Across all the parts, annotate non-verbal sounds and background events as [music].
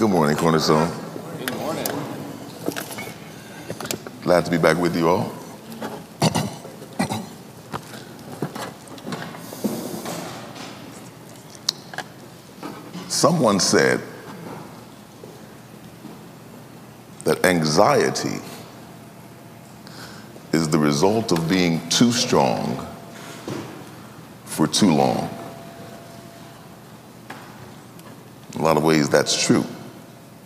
Good morning, Cornerstone. Good morning. Glad to be back with you all. Someone said that anxiety is the result of being too strong for too long. In a lot of ways, that's true.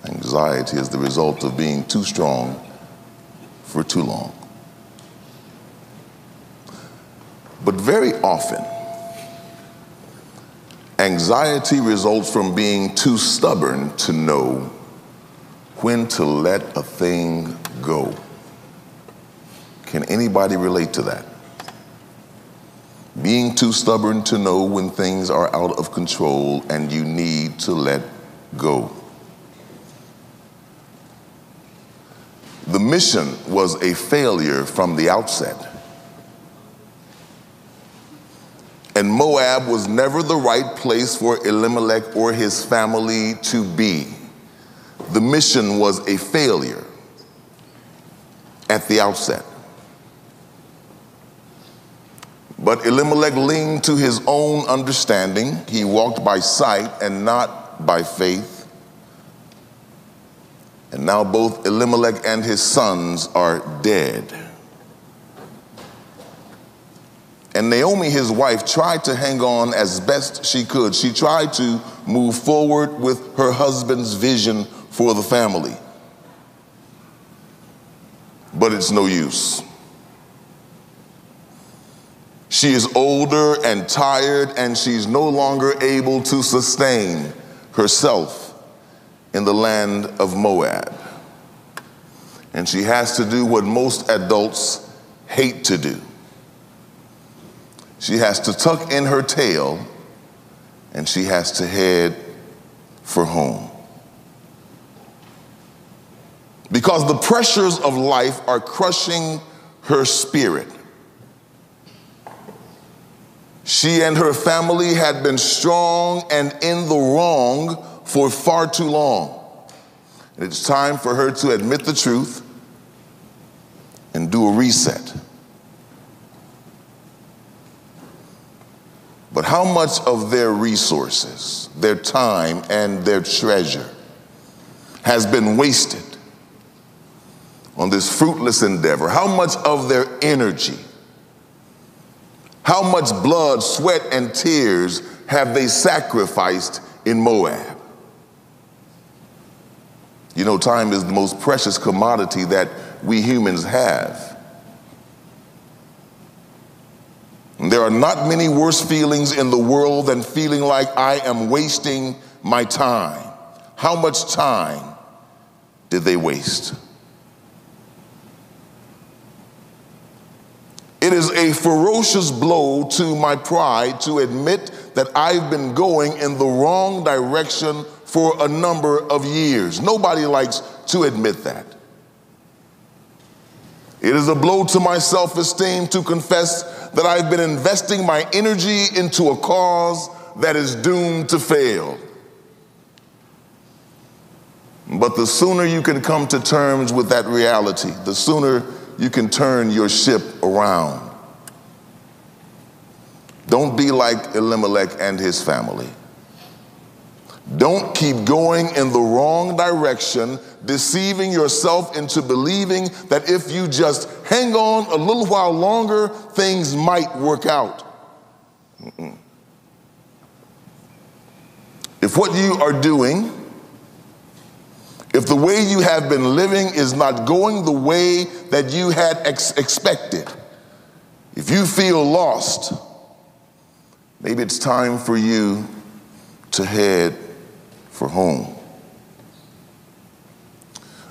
Anxiety is the result of being too strong for too long. But very often, anxiety results from being too stubborn to know when to let a thing go. Can anybody relate to that? Being too stubborn to know when things are out of control and you need to let go. Mission was a failure from the outset. And Moab was never the right place for Elimelech or his family to be. The mission was a failure at the outset. But Elimelech leaned to his own understanding. He walked by sight and not by faith. And now both Elimelech and his sons are dead. And Naomi, his wife, tried to hang on as best she could. She tried to move forward with her husband's vision for the family. But it's no use. She is older and tired, and she's no longer able to sustain herself in the land of Moab. And she has to do what most adults hate to do. She has to tuck in her tail and she has to head for home. Because the pressures of life are crushing her spirit. She and her family had been strong and in the wrong for far too long. And it's time for her to admit the truth and do a reset. But how much of their resources, their time, and their treasure has been wasted on this fruitless endeavor? How much of their energy? How much blood, sweat, and tears have they sacrificed in Moab? You know, time is the most precious commodity that we humans have. And there are not many worse feelings in the world than feeling like I am wasting my time. How much time did they waste? It is a ferocious blow to my pride to admit that I've been going in the wrong direction for a number of years. Nobody likes to admit that. It is a blow to my self esteem to confess that I've been investing my energy into a cause that is doomed to fail. But the sooner you can come to terms with that reality, the sooner you can turn your ship around. Don't be like Elimelech and his family. Don't keep going in the wrong direction, deceiving yourself into believing that if you just hang on a little while longer, things might work out. Mm-mm. If what you are doing if the way you have been living is not going the way that you had ex- expected, if you feel lost, maybe it's time for you to head for home.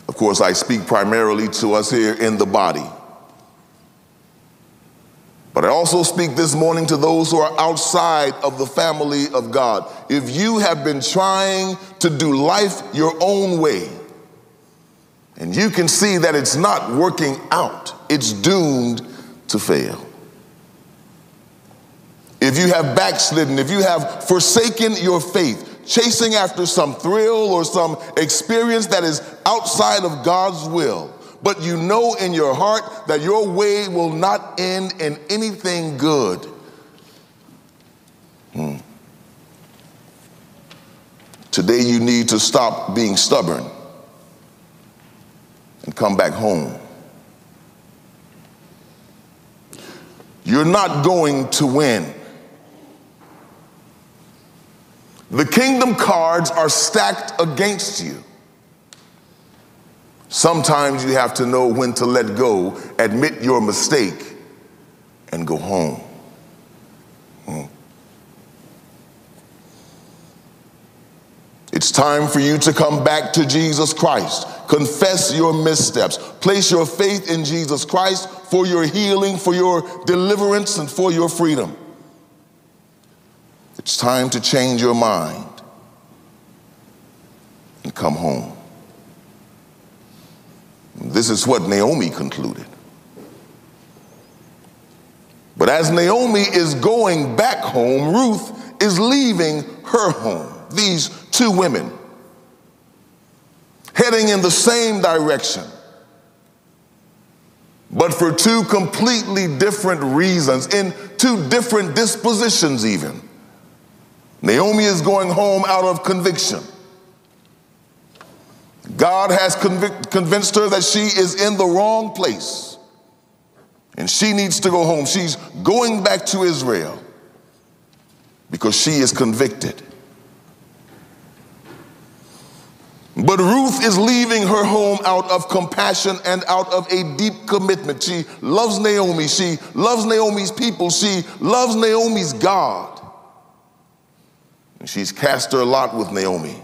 Of course, I speak primarily to us here in the body. But I also speak this morning to those who are outside of the family of God. If you have been trying to do life your own way, and you can see that it's not working out, it's doomed to fail. If you have backslidden, if you have forsaken your faith, chasing after some thrill or some experience that is outside of God's will. But you know in your heart that your way will not end in anything good. Hmm. Today, you need to stop being stubborn and come back home. You're not going to win. The kingdom cards are stacked against you. Sometimes you have to know when to let go, admit your mistake, and go home. Hmm. It's time for you to come back to Jesus Christ. Confess your missteps. Place your faith in Jesus Christ for your healing, for your deliverance, and for your freedom. It's time to change your mind and come home. This is what Naomi concluded. But as Naomi is going back home, Ruth is leaving her home. These two women heading in the same direction, but for two completely different reasons, in two different dispositions, even. Naomi is going home out of conviction. God has convic- convinced her that she is in the wrong place and she needs to go home. She's going back to Israel because she is convicted. But Ruth is leaving her home out of compassion and out of a deep commitment. She loves Naomi. She loves Naomi's people. She loves Naomi's God. And she's cast her lot with Naomi,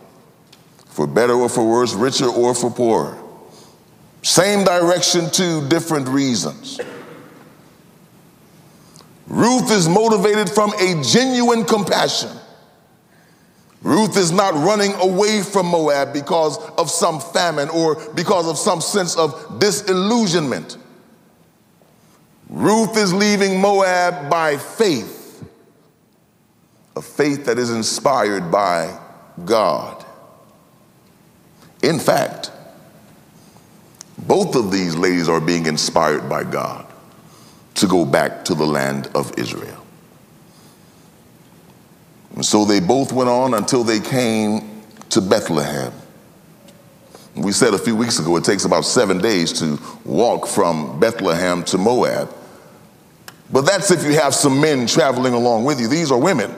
for better or for worse, richer or for poorer. Same direction, two different reasons. Ruth is motivated from a genuine compassion. Ruth is not running away from Moab because of some famine or because of some sense of disillusionment. Ruth is leaving Moab by faith, a faith that is inspired by God. In fact, both of these ladies are being inspired by God to go back to the land of Israel. And so they both went on until they came to Bethlehem. We said a few weeks ago it takes about seven days to walk from Bethlehem to Moab. But that's if you have some men traveling along with you. These are women.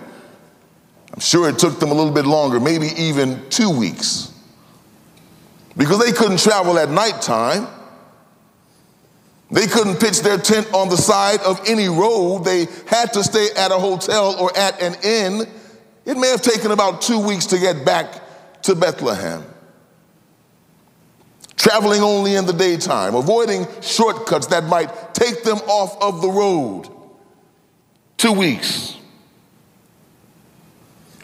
I'm sure it took them a little bit longer, maybe even two weeks. Because they couldn't travel at nighttime. They couldn't pitch their tent on the side of any road. They had to stay at a hotel or at an inn it may have taken about two weeks to get back to Bethlehem. Traveling only in the daytime, avoiding shortcuts that might take them off of the road. Two weeks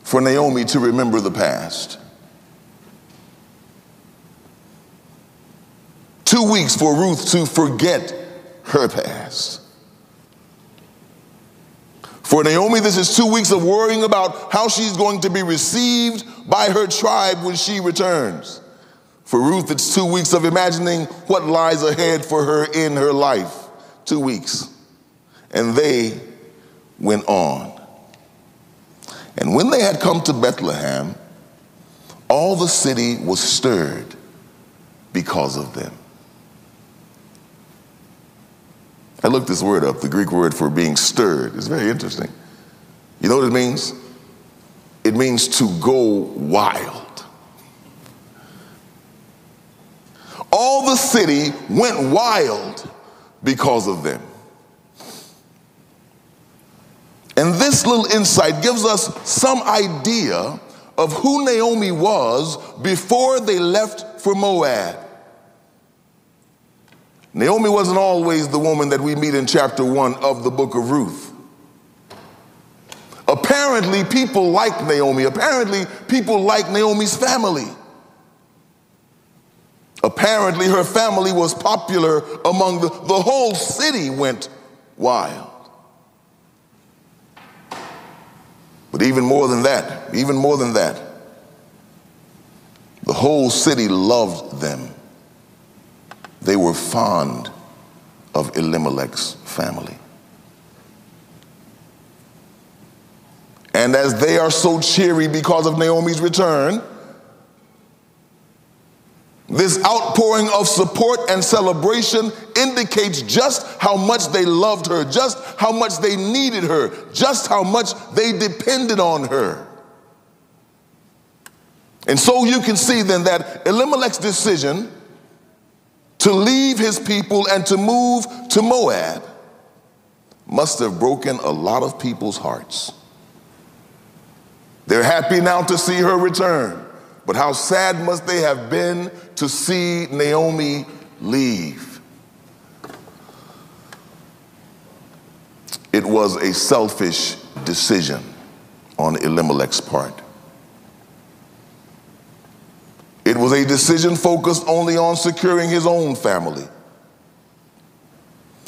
for Naomi to remember the past. Two weeks for Ruth to forget her past. For Naomi, this is two weeks of worrying about how she's going to be received by her tribe when she returns. For Ruth, it's two weeks of imagining what lies ahead for her in her life. Two weeks. And they went on. And when they had come to Bethlehem, all the city was stirred because of them. I looked this word up, the Greek word for being stirred. It's very interesting. You know what it means? It means to go wild. All the city went wild because of them. And this little insight gives us some idea of who Naomi was before they left for Moab. Naomi wasn't always the woman that we meet in chapter one of the book of Ruth. Apparently, people like Naomi. Apparently, people like Naomi's family. Apparently, her family was popular among the, the whole city went wild. But even more than that, even more than that, The whole city loved them. They were fond of Elimelech's family. And as they are so cheery because of Naomi's return, this outpouring of support and celebration indicates just how much they loved her, just how much they needed her, just how much they depended on her. And so you can see then that Elimelech's decision to leave his people and to move to Moab must have broken a lot of people's hearts. They're happy now to see her return. But how sad must they have been to see Naomi leave? It was a selfish decision on Elimelech's part. It was a decision focused only on securing his own family,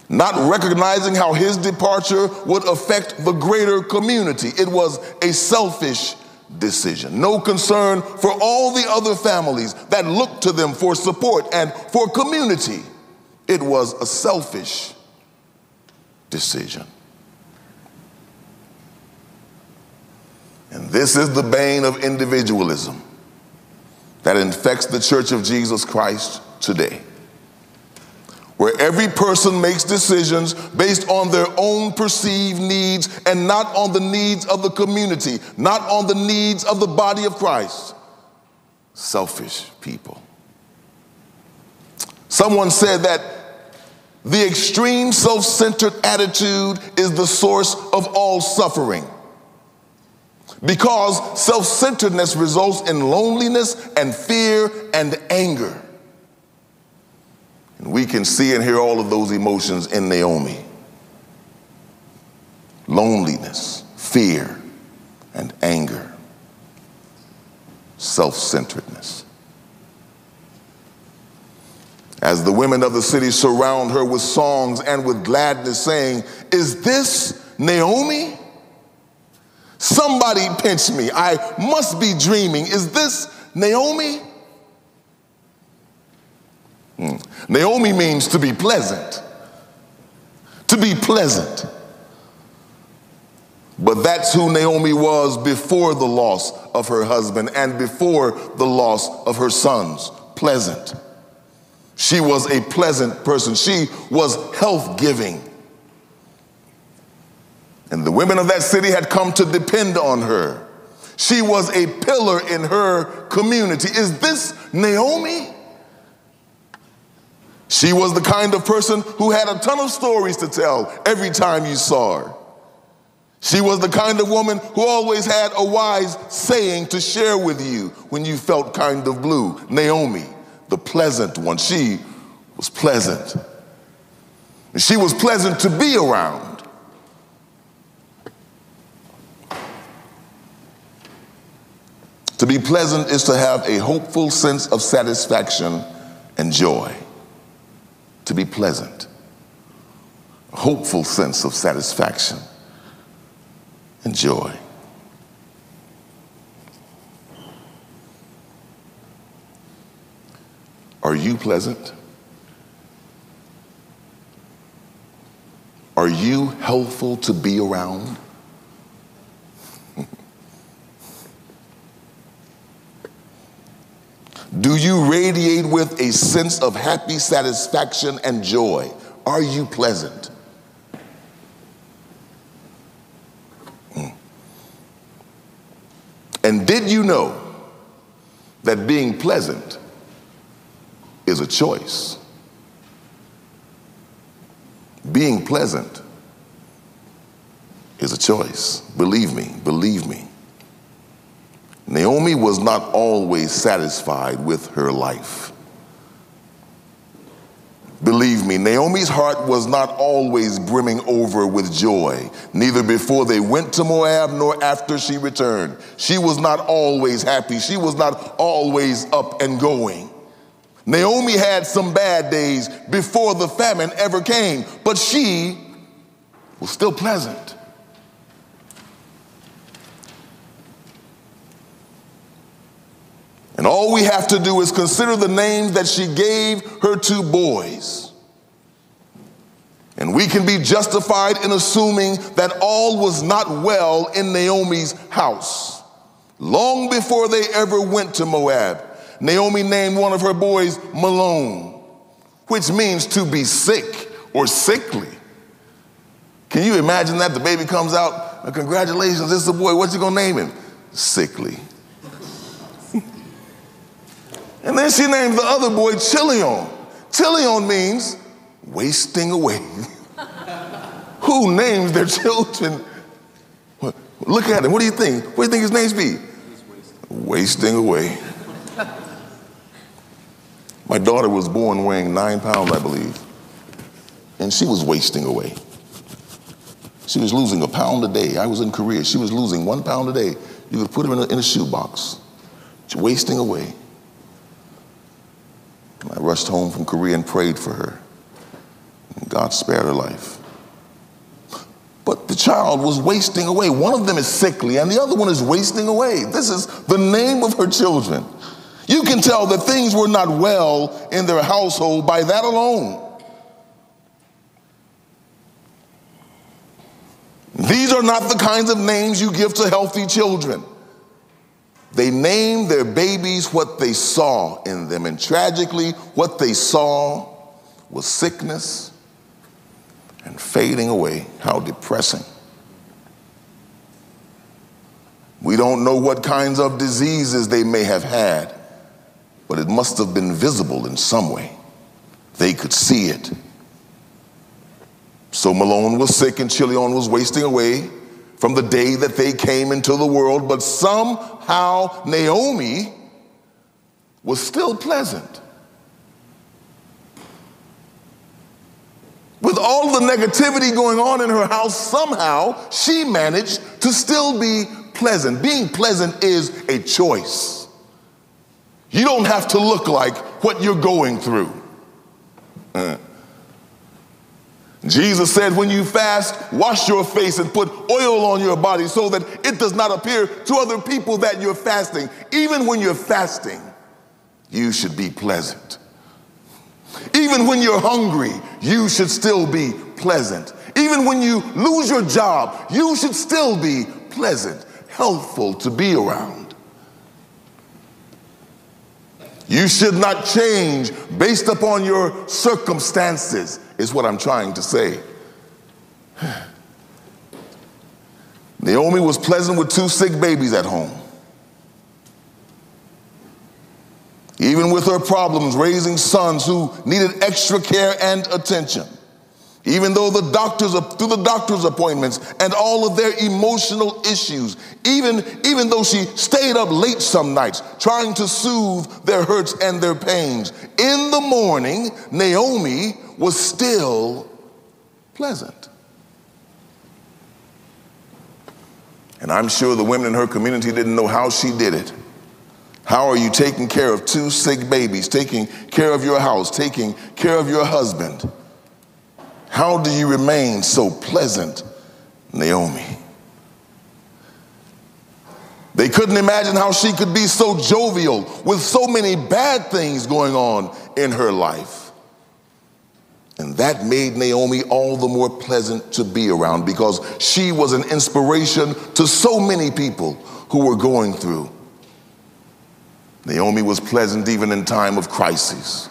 not recognizing how his departure would affect the greater community. It was a selfish decision. No concern for all the other families that looked to them for support and for community. It was a selfish decision. And this is the bane of individualism that infects the church of Jesus Christ today where every person makes decisions based on their own perceived needs and not on the needs of the community, not on the needs of the body of Christ. Selfish people. Someone said that the extreme self centered attitude is the source of all suffering. Because self centeredness results in loneliness and fear and anger. And we can see and hear all of those emotions in Naomi loneliness, fear, and anger, self centeredness. As the women of the city surround her with songs and with gladness, saying, Is this Naomi? Somebody pinch me. I must be dreaming. Is this Naomi? Mm. Naomi means to be pleasant. To be pleasant. But that's who Naomi was before the loss of her husband and before the loss of her sons. Pleasant. She was a pleasant person. She was health giving. And the women of that city had come to depend on her. She was a pillar in her community. Is this Naomi? She was the kind of person who had a ton of stories to tell every time you saw her. She was the kind of woman who always had a wise saying to share with you when you felt kind of blue. Naomi, the pleasant one. She was pleasant. And she was pleasant to be around. To be pleasant is to have a hopeful sense of satisfaction and joy to be pleasant, a hopeful sense of satisfaction and joy. Are you pleasant? Are you helpful to be around? Do you radiate with a sense of happy satisfaction and joy? Are you pleasant? Hmm. And did you know that being pleasant is a choice? Being pleasant is a choice. Believe me, believe me. Naomi was not always satisfied with her life. Believe me, Naomi's heart was not always brimming over with joy, neither before they went to Moab nor after she returned. She was not always happy. She was not always up and going. Naomi had some bad days before the famine ever came, but she was still pleasant. And all we have to do is consider the names that she gave her two boys. And we can be justified in assuming that all was not well in Naomi's house. Long before they ever went to Moab, Naomi named one of her boys Mahlon, which means to be sick or sickly. Can you imagine that? The baby comes out, congratulations, this is a boy, what's you gonna name him? Sickly. And then she named the other boy Chilion. Chilion means wasting away. [laughs] Who names their children? Look at him. What do you think? What do you think his names be? Wasting. away. My daughter was born weighing nine pounds, I believe, and she was wasting away. She was losing a pound a day. I was in Korea. She was losing one pound a day. You could put her in a, in a shoebox. She's wasting away. I rushed home from Korea and prayed for her. And God spared her life. But the child was wasting away. One of them is sickly, and the other one is wasting away. This is the name of her children. You can tell that things were not well in their household by that alone. These are not the kinds of names you give to healthy children. They named their babies what they saw in them, and tragically, what they saw was sickness and fading away. How depressing. We don't know what kinds of diseases they may have had, but it must have been visible in some way. They could see it. So Mahlon was sick and Chilion was wasting away from the day that they came into the world, but somehow Naomi was still pleasant. With all the negativity going on in her house, somehow she managed to still be pleasant. Being pleasant is a choice. You don't have to look like what you're going through. Uh. Jesus said, when you fast, wash your face and put oil on your body so that it does not appear to other people that you're fasting. Even when you're fasting, you should be pleasant. Even when you're hungry, you should still be pleasant. Even when you lose your job, you should still be pleasant, helpful to be around. You should not change based upon your circumstances is what I'm trying to say. [sighs] Naomi was pleasant with two sick babies at home. Even with her problems raising sons who needed extra care and attention. Even though the doctors, through the doctor's appointments and all of their emotional issues, even, even though she stayed up late some nights trying to soothe their hurts and their pains, in the morning, Naomi was still pleasant. And I'm sure the women in her community didn't know how she did it. How are you taking care of two sick babies, taking care of your house, taking care of your husband? How do you remain so pleasant, Naomi? They couldn't imagine how she could be so jovial with so many bad things going on in her life. And that made Naomi all the more pleasant to be around because she was an inspiration to so many people who were going through. Naomi was pleasant even in time of crisis.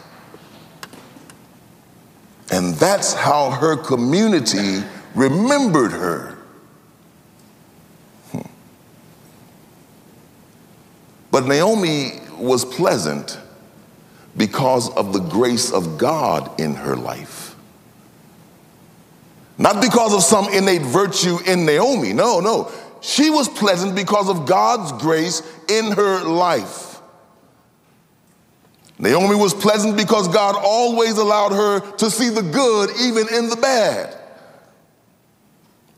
And that's how her community remembered her. Hmm. But Naomi was pleasant because of the grace of God in her life. Not because of some innate virtue in Naomi. No, no. She was pleasant because of God's grace in her life. Naomi was pleasant because God always allowed her to see the good even in the bad.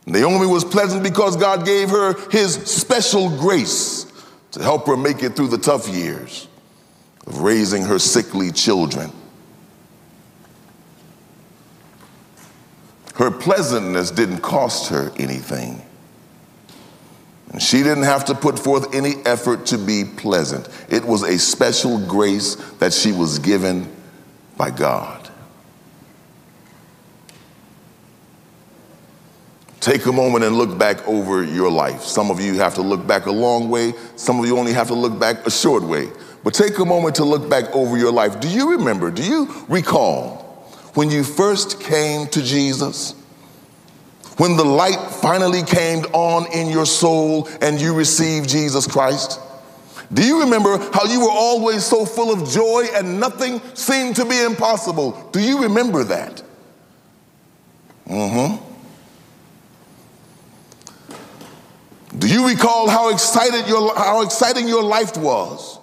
Naomi was pleasant because God gave her his special grace to help her make it through the tough years of raising her sickly children. Her pleasantness didn't cost her anything. And She didn't have to put forth any effort to be pleasant. It was a special grace that she was given by God. Take a moment and look back over your life. Some of you have to look back a long way, some of you only have to look back a short way. But take a moment to look back over your life. Do you remember, do you recall when you first came to Jesus? When the light finally came on in your soul and you received Jesus Christ? Do you remember how you were always so full of joy and nothing seemed to be impossible? Do you remember that? Mm hmm. Do you recall how excited your, how exciting your life was?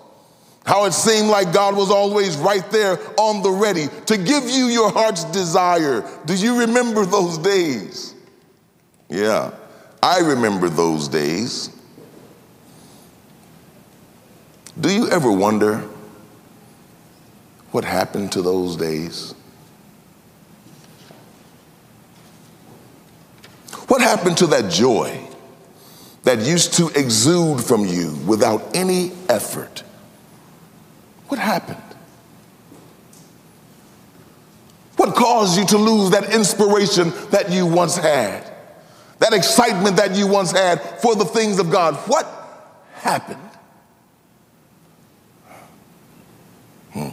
How it seemed like God was always right there on the ready to give you your heart's desire. Do you remember those days? Yeah, I remember those days. Do you ever wonder what happened to those days? What happened to that joy that used to exude from you without any effort? What happened? What caused you to lose that inspiration that you once had? That excitement that you once had for the things of God? What happened? Hmm.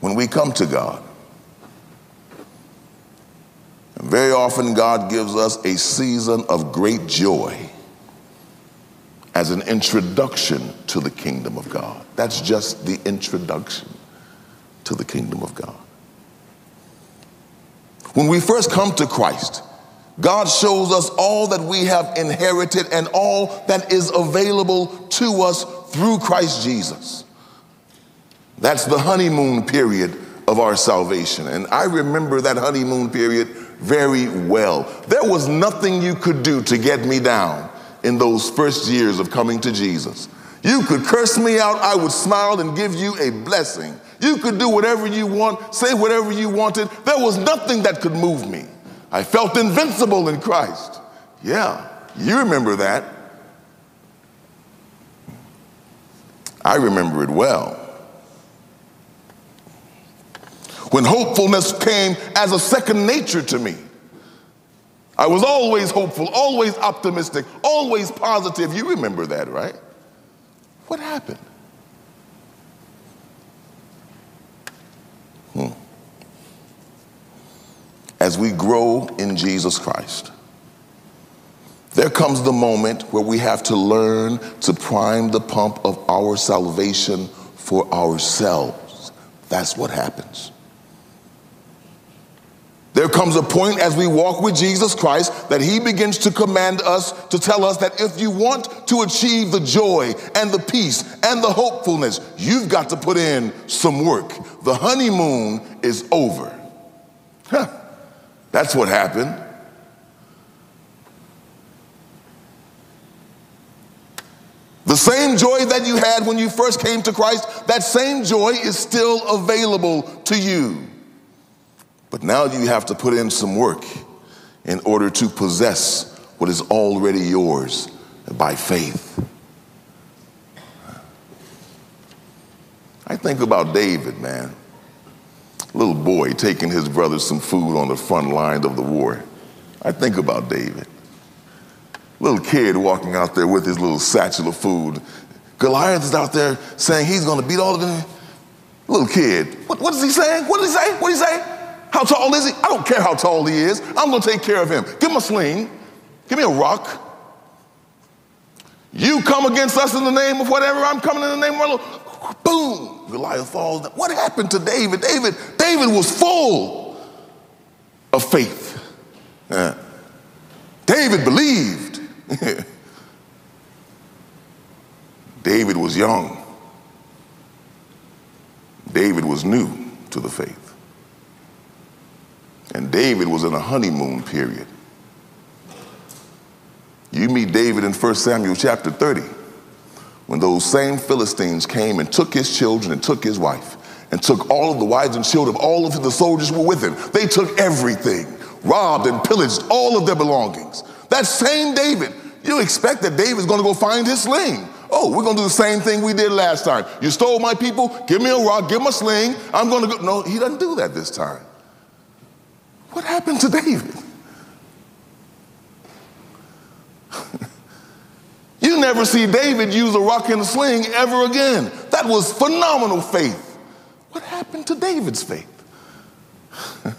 When we come to God, very often God gives us a season of great joy as an introduction to the kingdom of God. That's just the introduction to the kingdom of God. When we first come to Christ, God shows us all that we have inherited and all that is available to us through Christ Jesus. That's the honeymoon period of our salvation. And I remember that honeymoon period very well. There was nothing you could do to get me down in those first years of coming to Jesus. You could curse me out, I would smile and give you a blessing. You could do whatever you want, say whatever you wanted. There was nothing that could move me. I felt invincible in Christ. Yeah, you remember that. I remember it well. When hopefulness came as a second nature to me. I was always hopeful, always optimistic, always positive. You remember that, right? What happened? Hmm. As we grow in Jesus Christ, there comes the moment where we have to learn to prime the pump of our salvation for ourselves. That's what happens. There comes a point as we walk with Jesus Christ that he begins to command us to tell us that if you want to achieve the joy and the peace and the hopefulness, you've got to put in some work. The honeymoon is over. Huh. That's what happened. The same joy that you had when you first came to Christ, that same joy is still available to you. But now you have to put in some work in order to possess what is already yours by faith. I think about David, man. Little boy taking his brother some food on the front line of the war. I think about David. Little kid walking out there with his little satchel of food. Goliath is out there saying he's going to beat all of them. Little kid, what, what is he saying? What did he say? What did he say? How tall is he? I don't care how tall he is. I'm going to take care of him. Give him a sling. Give me a rock. You come against us in the name of whatever, I'm coming in the name of our Lord. Boom. Goliath falls. What happened to David? David, David was full of faith. Yeah. David believed. [laughs] David was young. David was new to the faith. And David was in a honeymoon period. You meet David in 1 Samuel chapter 30 when those same Philistines came and took his children and took his wife and took all of the wives and children of all of the soldiers were with him. They took everything. robbed and pillaged all of their belongings. That same David, you expect that David's gonna go find his sling. Oh, we're gonna do the same thing we did last time. You stole my people, give me a rock, give me a sling, I'm gonna go. No, he doesn't do that this time. What happened to David? [laughs] you never see David use a rock and a sling ever again. That was phenomenal faith. What happened to David's faith? [sighs]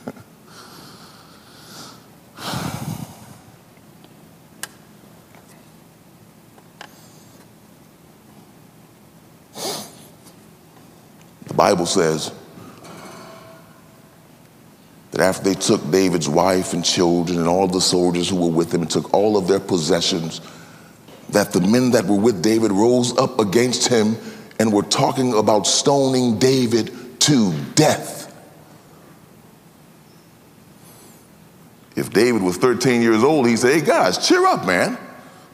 the Bible says that after they took David's wife and children and all the soldiers who were with him and took all of their possessions, that the men that were with David rose up against him and were talking about stoning David to death. If David was 13 years old, he'd say, Hey guys, cheer up, man.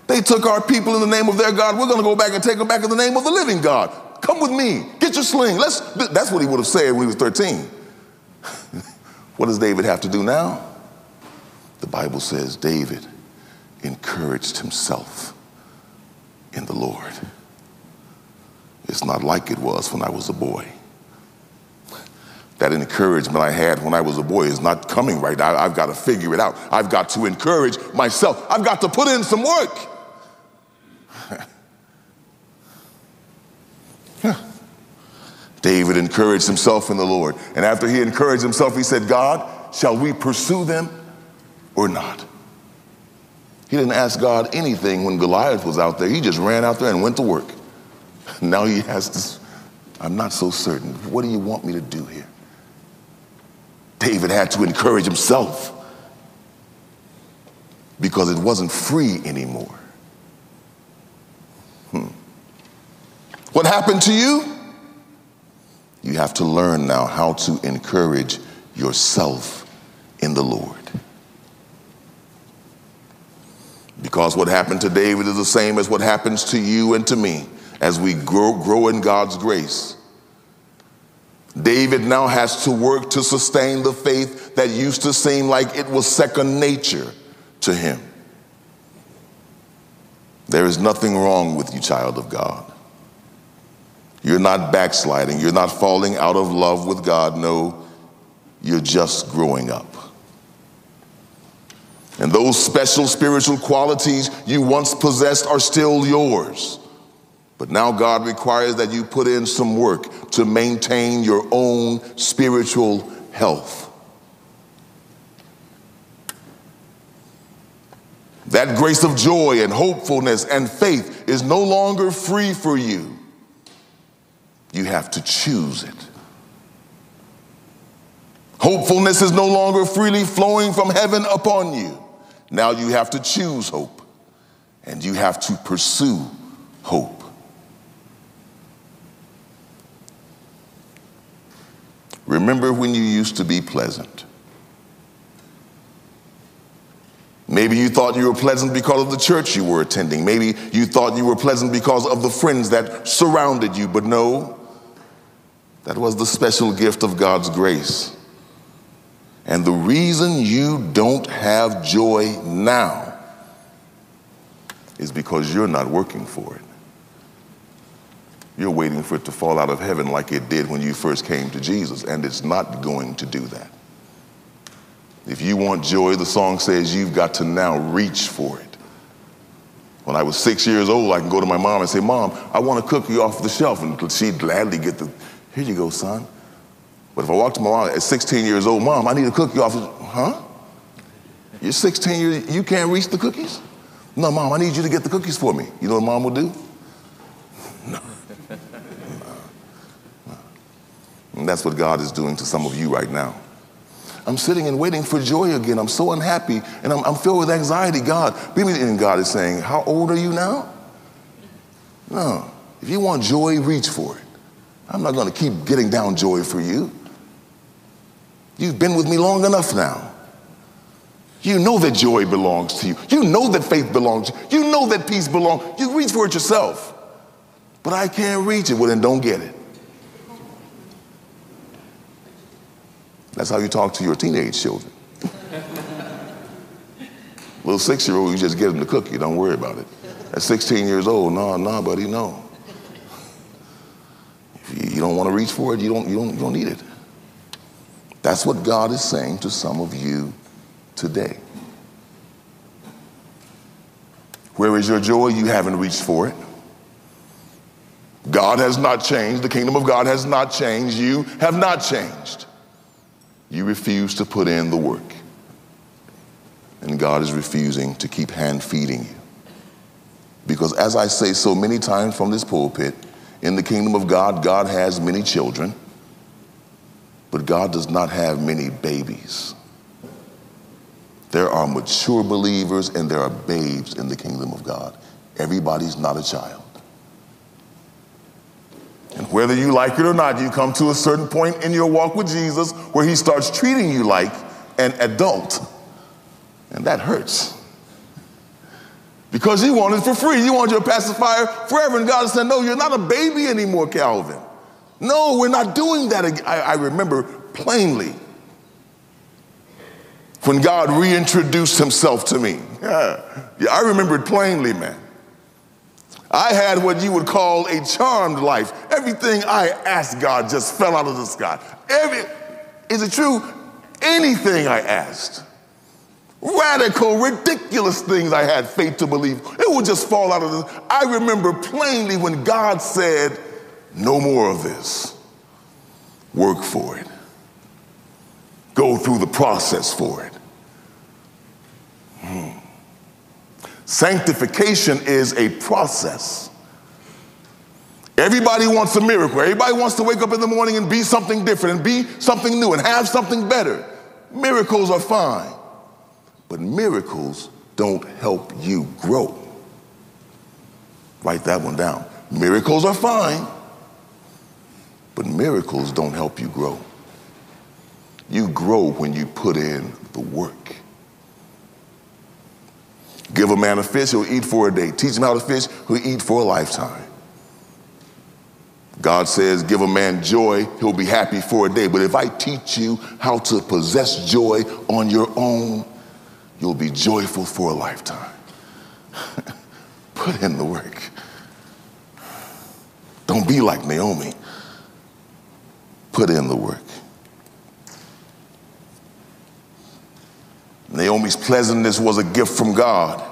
They took our people in the name of their God. We're going to go back and take them back in the name of the living God. Come with me. Get your sling. Let's. That's what he would have said when he was 13. [laughs] what does David have to do now? The Bible says David encouraged himself in the Lord. It's not like it was when I was a boy that encouragement I had when I was a boy is not coming right now. I've got to figure it out. I've got to encourage myself. I've got to put in some work. David encouraged himself in the Lord. And after he encouraged himself, he said, God, shall we pursue them or not? He didn't ask God anything when Goliath was out there. He just ran out there and went to work. [laughs] Now he has this, I'm not so certain. What do you want me to do here? David had to encourage himself because it wasn't free anymore. Hmm. What happened to you? You have to learn now how to encourage yourself in the Lord. Because what happened to David is the same as what happens to you and to me as we grow, grow in God's grace. David now has to work to sustain the faith that used to seem like it was second nature to him. There is nothing wrong with you, child of God. You're not backsliding. You're not falling out of love with God. No, you're just growing up. And those special spiritual qualities you once possessed are still yours. But now God requires that you put in some work to maintain your own spiritual health. That grace of joy and hopefulness and faith is no longer free for you. You have to choose it. Hopefulness is no longer freely flowing from heaven upon you. Now you have to choose hope and you have to pursue hope. Remember when you used to be pleasant. Maybe you thought you were pleasant because of the church you were attending. Maybe you thought you were pleasant because of the friends that surrounded you. But no, that was the special gift of God's grace. And the reason you don't have joy now is because you're not working for it. You're waiting for it to fall out of heaven like it did when you first came to Jesus, and it's not going to do that. If you want joy, the song says you've got to now reach for it. When I was six years old, I can go to my mom and say, Mom, I want a cookie off the shelf. And she'd gladly get the, here you go, son. But if I walk to my mom at 16 years old, Mom, I need a cookie off huh? You're 16 years, you can't reach the cookies? No, Mom, I need you to get the cookies for me. You know what mom will do? [laughs] No. And that's what God is doing to some of you right now. I'm sitting and waiting for joy again. I'm so unhappy and I'm, I'm filled with anxiety. God, be me. and God is saying, How old are you now? No. If you want joy, reach for it. I'm not going to keep getting down joy for you. You've been with me long enough now. You know that joy belongs to you. You know that faith belongs to you. You know that peace belongs. You reach for it yourself. But I can't reach it. Well, then don't get it. That's how you talk to your teenage children. [laughs] Little six year old, you just get them the cookie, don't worry about it. At 16 years old, no, no, buddy, no. You don't want to reach for it, you don't, you, don't, you don't need it. That's what God is saying to some of you today. Where is your joy? You haven't reached for it. God has not changed. The kingdom of God has not changed. You have not changed. You refuse to put in the work. And God is refusing to keep hand feeding you. Because as I say so many times from this pulpit, in the kingdom of God, God has many children, but God does not have many babies. There are mature believers and there are babes in the kingdom of God. Everybody's not a child. And whether you like it or not, you come to a certain point in your walk with Jesus where he starts treating you like an adult. And that hurts. Because he wanted for free. You want your pacifier forever. And God said, No, you're not a baby anymore, Calvin. No, we're not doing that. I, I remember plainly when God reintroduced himself to me. [laughs] Yeah, I remember it plainly, man. I had what you would call a charmed life. Everything I asked God just fell out of the sky. Every, is it true? Anything I asked. Radical, ridiculous things I had faith to believe. It would just fall out of the I remember plainly when God said, No more of this. Work for it. Go through the process for it. Hmm. Sanctification is a process. Everybody wants a miracle. Everybody wants to wake up in the morning and be something different and be something new and have something better. Miracles are fine, but miracles don't help you grow. Write that one down. Miracles are fine, but miracles don't help you grow. You grow when you put in the work. Give a man a fish, he'll eat for a day. Teach him how to fish, he'll eat for a lifetime. God says, give a man joy, he'll be happy for a day. But if I teach you how to possess joy on your own, you'll be joyful for a lifetime. [laughs] Put in the work. Don't be like Naomi. Put in the work. Naomi's pleasantness was a gift from God.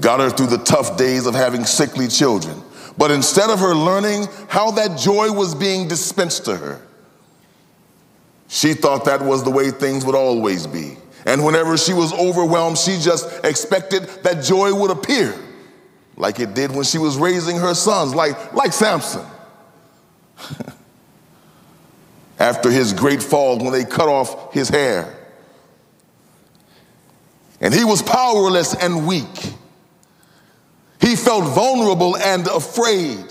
Got her through the tough days of having sickly children. But instead of her learning how that joy was being dispensed to her, she thought that was the way things would always be. And whenever she was overwhelmed, she just expected that joy would appear, like it did when she was raising her sons, like, like Samson. [laughs] After his great fall, when they cut off his hair, and he was powerless and weak. He felt vulnerable and afraid.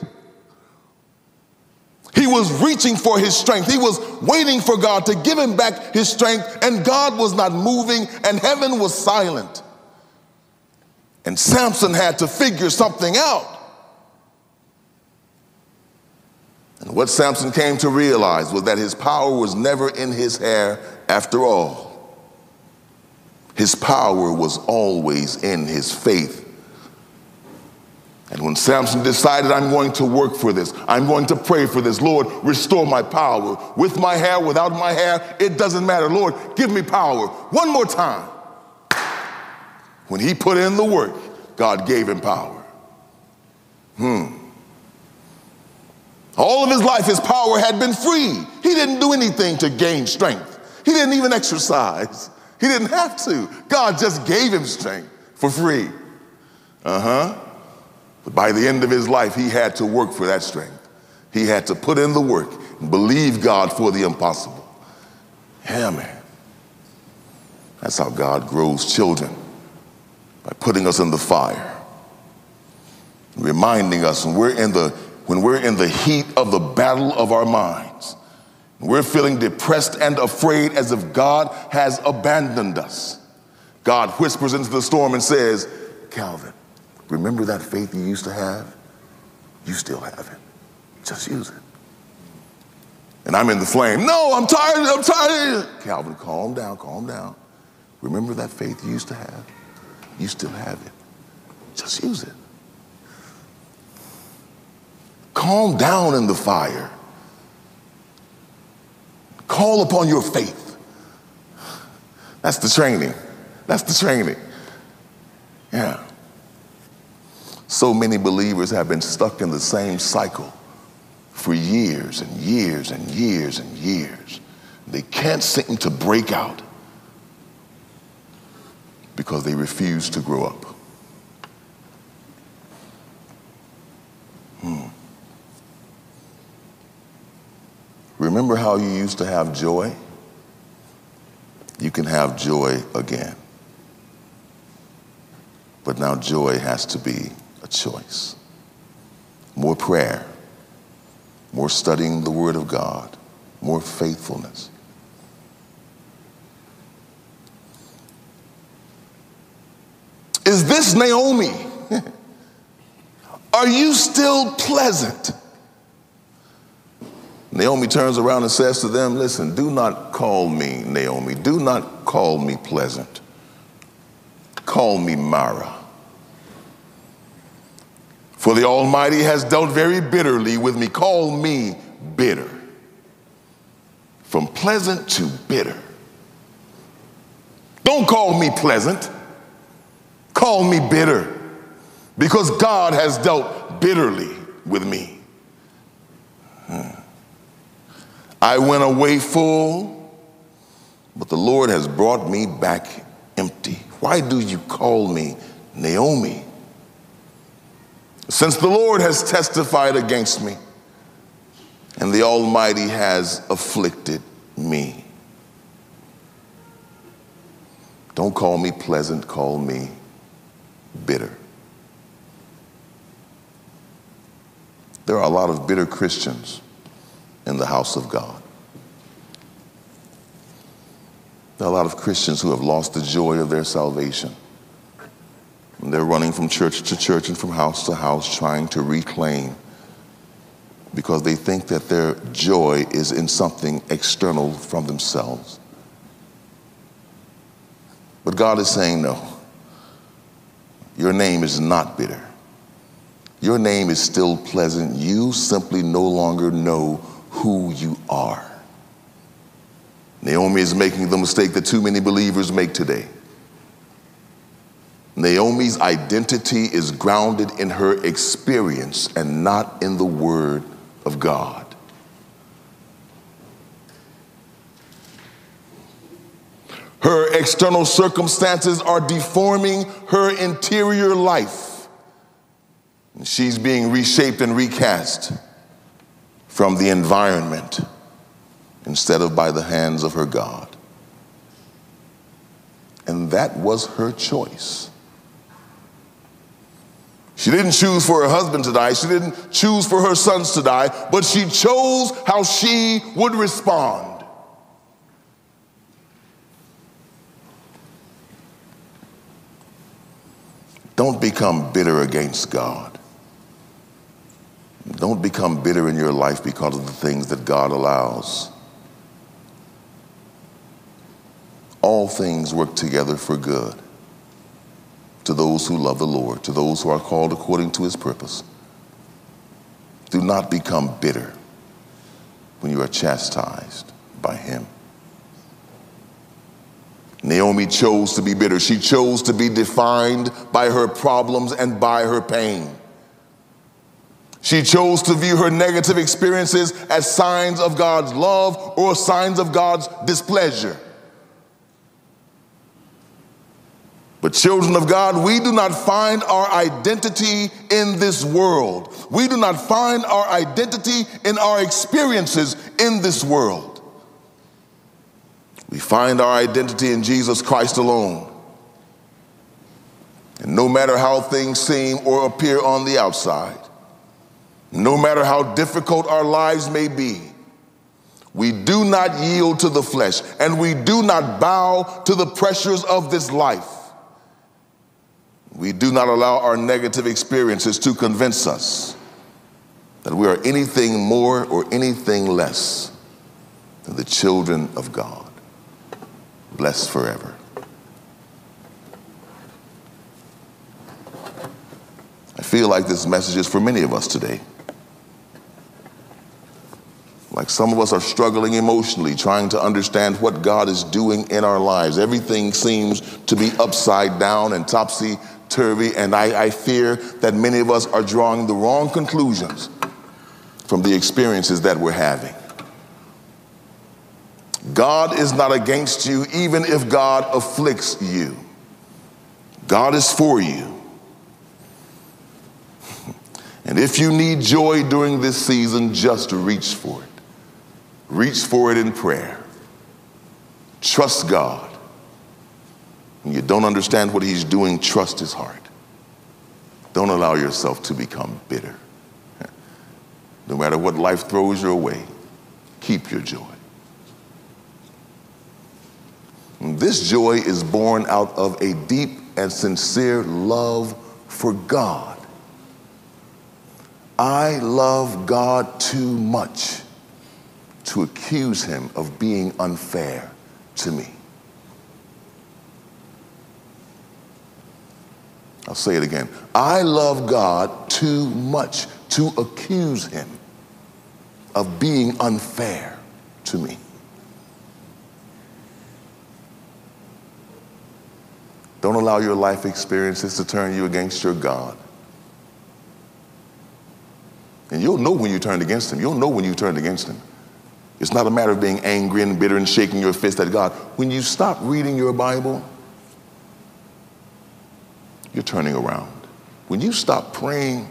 He was reaching for his strength. He was waiting for God to give him back his strength, and God was not moving, and heaven was silent. And Samson had to figure something out. And what Samson came to realize was that his power was never in his hair after all. His power was always in his faith. And when Samson decided, I'm going to work for this, I'm going to pray for this, Lord, restore my power. With my hair, without my hair, it doesn't matter. Lord, give me power. One more time. When he put in the work, God gave him power. Hmm. All of his life, his power had been free. He didn't do anything to gain strength, he didn't even exercise. He didn't have to. God just gave him strength for free. Uh huh. But by the end of his life, he had to work for that strength. He had to put in the work and believe God for the impossible. Yeah, man. That's how God grows children by putting us in the fire, reminding us when we're in the when we're in the heat of the battle of our minds we're feeling depressed and afraid as if God has abandoned us. God whispers into the storm and says, Calvin, remember that faith you used to have? You still have it. Just use it. And I'm in the flame. No, I'm tired. I'm tired. Calvin, calm down, calm down. Remember that faith you used to have? You still have it. Just use it. Calm down in the fire. Call upon your faith. That's the training. That's the training. Yeah. So many believers have been stuck in the same cycle for years and years and years and years. They can't seem to break out because they refuse to grow up. Hmm. Remember how you used to have joy? You can have joy again. But now joy has to be a choice. More prayer, more studying the Word of God, more faithfulness. Is this Naomi? [laughs] Are you still pleasant? Naomi turns around and says to them, Listen, do not call me Naomi. Do not call me pleasant. Call me Mara. For the Almighty has dealt very bitterly with me. Call me bitter. From pleasant to bitter. Don't call me pleasant. Call me bitter. Because God has dealt bitterly with me. Hmm. I went away full, but the Lord has brought me back empty. Why do you call me Naomi? Since the Lord has testified against me, and the Almighty has afflicted me. Don't call me pleasant, call me bitter. There are a lot of bitter Christians in the house of God. There are a lot of Christians who have lost the joy of their salvation. They're running from church to church and from house to house trying to reclaim because they think that their joy is in something external from themselves. But God is saying, no, your name is not bitter. Your name is still pleasant. You simply no longer know who you are. Naomi is making the mistake that too many believers make today. Naomi's identity is grounded in her experience and not in the Word of God. Her external circumstances are deforming her interior life. She's being reshaped and recast from the environment instead of by the hands of her God. And that was her choice. She didn't choose for her husband to die. She didn't choose for her sons to die, but she chose how she would respond. Don't become bitter against God. Don't become bitter in your life because of the things that God allows. All things work together for good to those who love the Lord, to those who are called according to his purpose. Do not become bitter when you are chastised by him. Naomi chose to be bitter. She chose to be defined by her problems and by her pain. She chose to view her negative experiences as signs of God's love or signs of God's displeasure. But, children of God, we do not find our identity in this world. We do not find our identity in our experiences in this world. We find our identity in Jesus Christ alone. And no matter how things seem or appear on the outside, no matter how difficult our lives may be, we do not yield to the flesh and we do not bow to the pressures of this life. We do not allow our negative experiences to convince us that we are anything more or anything less than the children of God, blessed forever. I feel like this message is for many of us today. Like some of us are struggling emotionally, trying to understand what God is doing in our lives. Everything seems to be upside down and topsy turvy, and I, I, fear that many of us are drawing the wrong conclusions from the experiences that we're having. God is not against you, even if God afflicts you. God is for you. [laughs] And if you need joy during this season, just reach for it. Reach for it in prayer. Trust God. You don't understand what He's doing, trust His heart. Don't allow yourself to become bitter. [laughs] No matter what life throws your way, keep your joy. And this joy is born out of a deep and sincere love for God. I love God too much to accuse him of being unfair to me. I'll say it again. I love God too much to accuse him of being unfair to me. Don't allow your life experiences to turn you against your God. And you'll know when you turned against him. You'll know when you turned against him. It's not a matter of being angry and bitter and shaking your fist at God. When you stop reading your Bible, you're turning around. When you stop praying,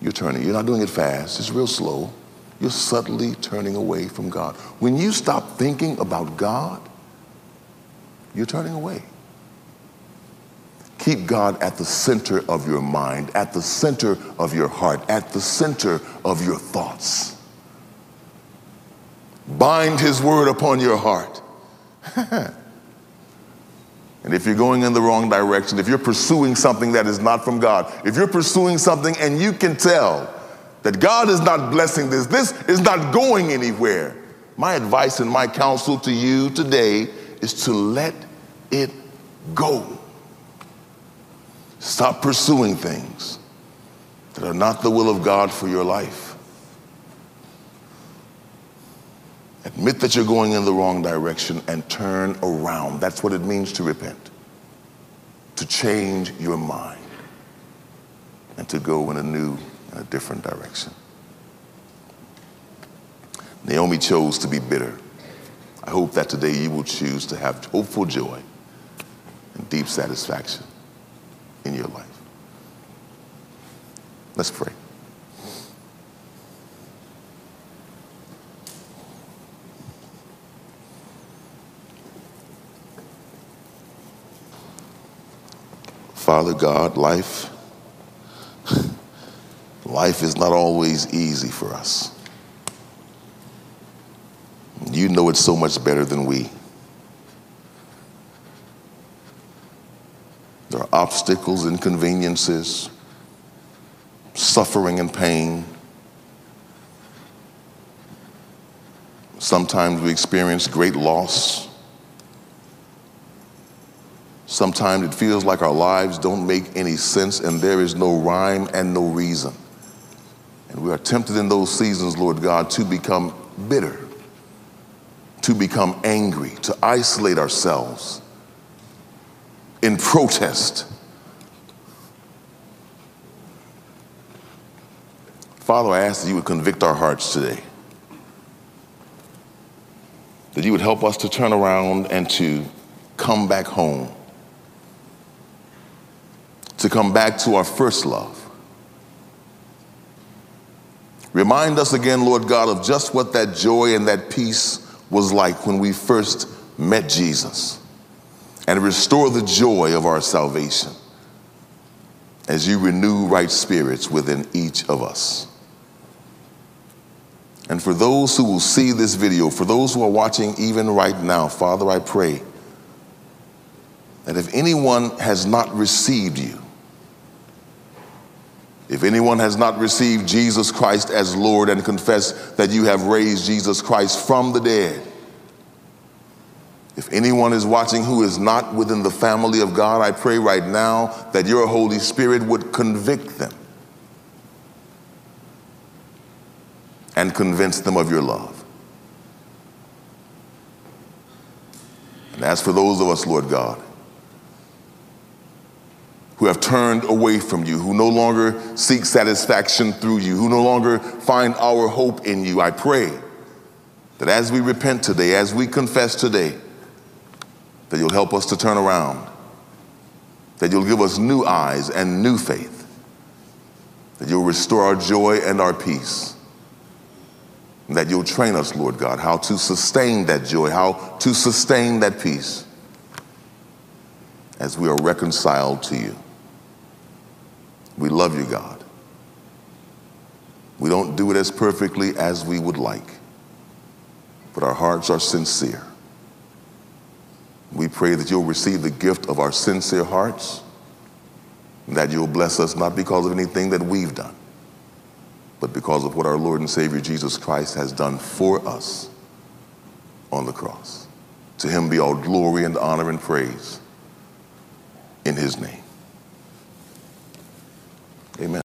you're turning. You're not doing it fast, it's real slow. You're subtly turning away from God. When you stop thinking about God, you're turning away. Keep God at the center of your mind, at the center of your heart, at the center of your thoughts. Bind his word upon your heart. [laughs] and if you're going in the wrong direction, if you're pursuing something that is not from God, if you're pursuing something and you can tell that God is not blessing this, this is not going anywhere, my advice and my counsel to you today is to let it go. Stop pursuing things that are not the will of God for your life. Admit that you're going in the wrong direction and turn around. That's what it means to repent. To change your mind and to go in a new and a different direction. Naomi chose to be bitter. I hope that today you will choose to have hopeful joy and deep satisfaction in your life. Let's pray. Father God, life, life is not always easy for us. You know it so much better than we. There are obstacles, inconveniences, suffering and pain. Sometimes we experience great loss. Sometimes it feels like our lives don't make any sense and there is no rhyme and no reason. And we are tempted in those seasons, Lord God, to become bitter, to become angry, to isolate ourselves in protest. Father, I ask that you would convict our hearts today. That you would help us to turn around and to come back home to come back to our first love. Remind us again, Lord God, of just what that joy and that peace was like when we first met Jesus. And restore the joy of our salvation as you renew right spirits within each of us. And for those who will see this video, for those who are watching even right now, Father, I pray that if anyone has not received you, if anyone has not received Jesus Christ as Lord and confess that you have raised Jesus Christ from the dead, If anyone is watching who is not within the family of God, I pray right now that your Holy Spirit would convict them and convince them of your love. And as for those of us, Lord God, who have turned away from you, who no longer seek satisfaction through you, who no longer find our hope in you, I pray that as we repent today, as we confess today, that you'll help us to turn around, that you'll give us new eyes and new faith, that you'll restore our joy and our peace, and that you'll train us, Lord God, how to sustain that joy, how to sustain that peace as we are reconciled to you. We love you, God. We don't do it as perfectly as we would like, but our hearts are sincere. We pray that you'll receive the gift of our sincere hearts, and that you'll bless us not because of anything that we've done, but because of what our Lord and Savior Jesus Christ has done for us on the cross. To him be all glory and honor and praise in his name.